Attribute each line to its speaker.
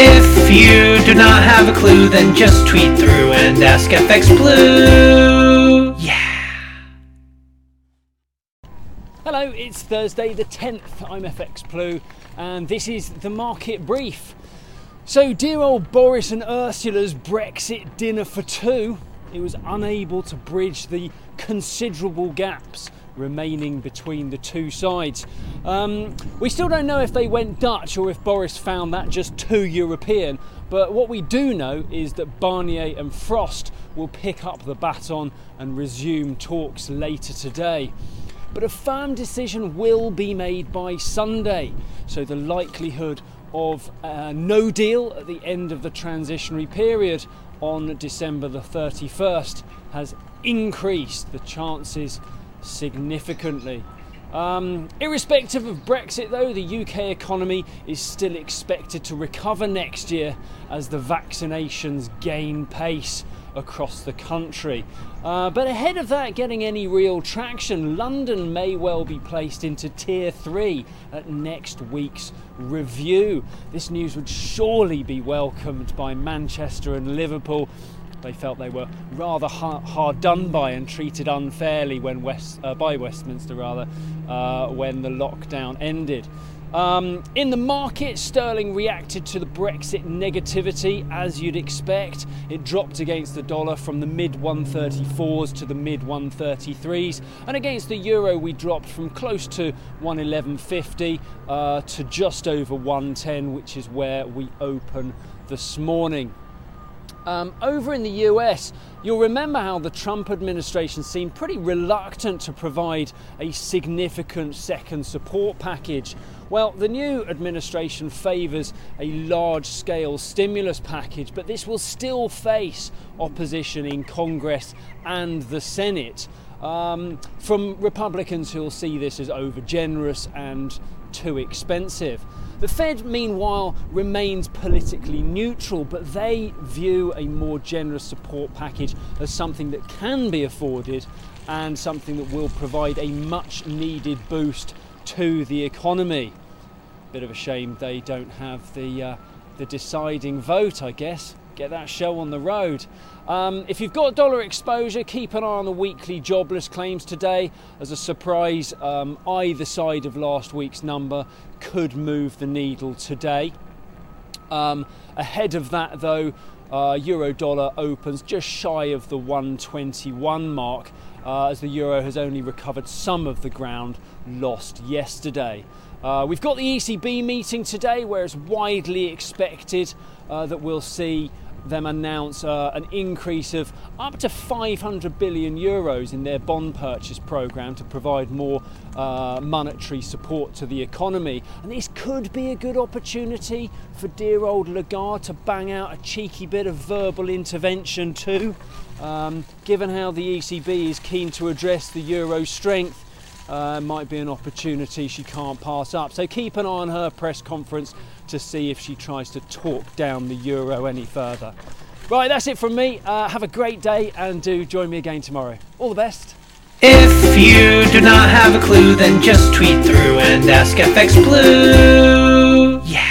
Speaker 1: If you do not have a clue, then just tweet through and ask FX Blue. Yeah.
Speaker 2: Hello, it's Thursday the 10th. I'm FX Blue, and this is the market brief. So, dear old Boris and Ursula's Brexit dinner for two, it was unable to bridge the considerable gaps remaining between the two sides. Um, we still don't know if they went Dutch or if Boris found that just too European, but what we do know is that Barnier and Frost will pick up the baton and resume talks later today. But a firm decision will be made by Sunday, so the likelihood of uh, no deal at the end of the transitionary period on December the 31st has increased the chances significantly. Um, irrespective of Brexit, though, the UK economy is still expected to recover next year as the vaccinations gain pace across the country. Uh, but ahead of that getting any real traction, London may well be placed into Tier 3 at next week's review. This news would surely be welcomed by Manchester and Liverpool they felt they were rather hard, hard done by and treated unfairly when West, uh, by Westminster rather uh, when the lockdown ended. Um, in the market, sterling reacted to the Brexit negativity as you'd expect. It dropped against the dollar from the mid 134s to the mid 133s, and against the euro, we dropped from close to 111.50 uh, to just over 110, which is where we open this morning. Um, over in the US, you'll remember how the Trump administration seemed pretty reluctant to provide a significant second support package. Well, the new administration favours a large scale stimulus package, but this will still face opposition in Congress and the Senate. Um, from Republicans who'll see this as overgenerous and too expensive. The Fed, meanwhile, remains politically neutral, but they view a more generous support package as something that can be afforded and something that will provide a much needed boost to the economy. Bit of a shame they don't have the, uh, the deciding vote, I guess get that show on the road. Um, if you've got dollar exposure, keep an eye on the weekly jobless claims today. As a surprise, um, either side of last week's number could move the needle today. Um, ahead of that, though, uh, euro dollar opens just shy of the 121 mark uh, as the euro has only recovered some of the ground lost yesterday. Uh, we've got the ECB meeting today, where it's widely expected uh, that we'll see them announce uh, an increase of up to 500 billion euros in their bond purchase program to provide more uh, monetary support to the economy. And this could be a good opportunity for dear old Lagarde to bang out a cheeky bit of verbal intervention too. Um, given how the ECB is keen to address the euro strength, uh, might be an opportunity she can't pass up. So keep an eye on her press conference to see if she tries to talk down the euro any further. Right, that's it from me. Uh, have a great day and do join me again tomorrow. All the best.
Speaker 1: If you do not have a clue, then just tweet through and ask FX Blue. Yeah.